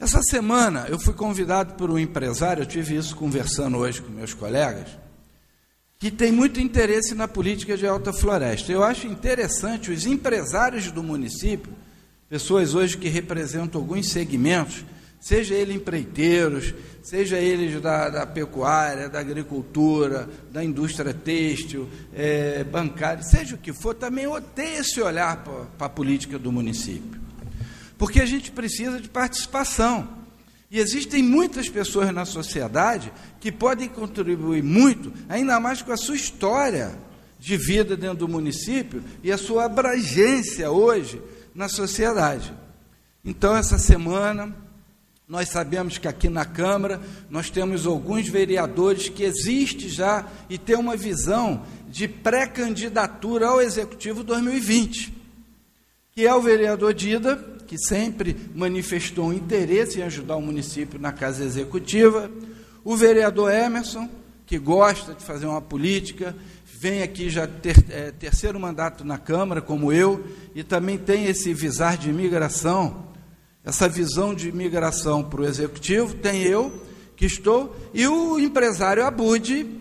Essa semana eu fui convidado por um empresário, eu tive isso conversando hoje com meus colegas, que tem muito interesse na política de alta floresta. Eu acho interessante os empresários do município, pessoas hoje que representam alguns segmentos, seja eles empreiteiros, seja eles da, da, pecuária, da agricultura, da indústria têxtil, é, bancária, seja o que for, também odeia esse olhar para a política do município. Porque a gente precisa de participação. E existem muitas pessoas na sociedade que podem contribuir muito, ainda mais com a sua história de vida dentro do município e a sua abrangência hoje na sociedade. Então, essa semana, nós sabemos que aqui na Câmara nós temos alguns vereadores que existem já e têm uma visão de pré-candidatura ao Executivo 2020, que é o vereador Dida, que sempre manifestou interesse em ajudar o município na Casa Executiva, o vereador Emerson, que gosta de fazer uma política, vem aqui já ter é, terceiro mandato na Câmara, como eu, e também tem esse visar de imigração, essa visão de imigração para o Executivo, tem eu, que estou, e o empresário Abud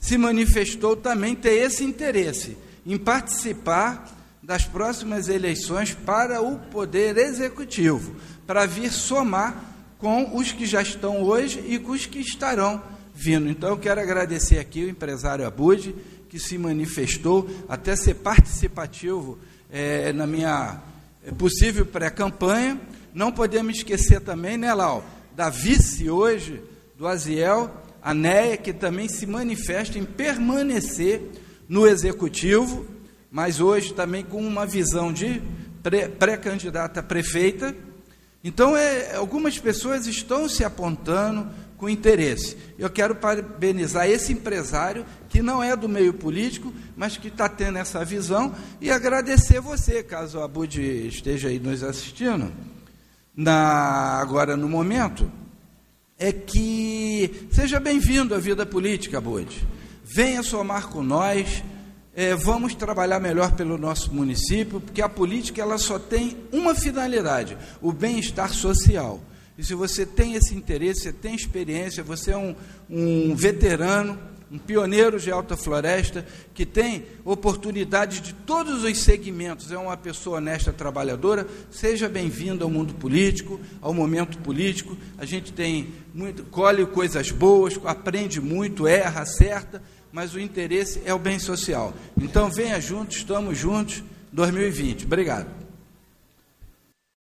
se manifestou também ter esse interesse em participar das próximas eleições para o Poder Executivo, para vir somar com os que já estão hoje e com os que estarão vindo. Então, eu quero agradecer aqui o empresário Abud, que se manifestou, até ser participativo é, na minha é, possível pré-campanha. Não podemos esquecer também, né, Lau, da vice hoje, do Aziel, a Neia, que também se manifesta em permanecer no executivo mas hoje também com uma visão de pré-candidata prefeita. Então, é, algumas pessoas estão se apontando com interesse. Eu quero parabenizar esse empresário, que não é do meio político, mas que está tendo essa visão, e agradecer você, caso a Bud esteja aí nos assistindo, na, agora no momento, é que seja bem-vindo à vida política, Bud. Venha somar com nós é, vamos trabalhar melhor pelo nosso município, porque a política ela só tem uma finalidade: o bem-estar social. E se você tem esse interesse, você tem experiência, você é um, um veterano, um pioneiro de alta floresta, que tem oportunidade de todos os segmentos, é uma pessoa honesta, trabalhadora, seja bem-vindo ao mundo político, ao momento político. A gente tem muito, colhe coisas boas, aprende muito, erra, acerta mas o interesse é o bem social. Então venha juntos, estamos juntos, 2020. Obrigado.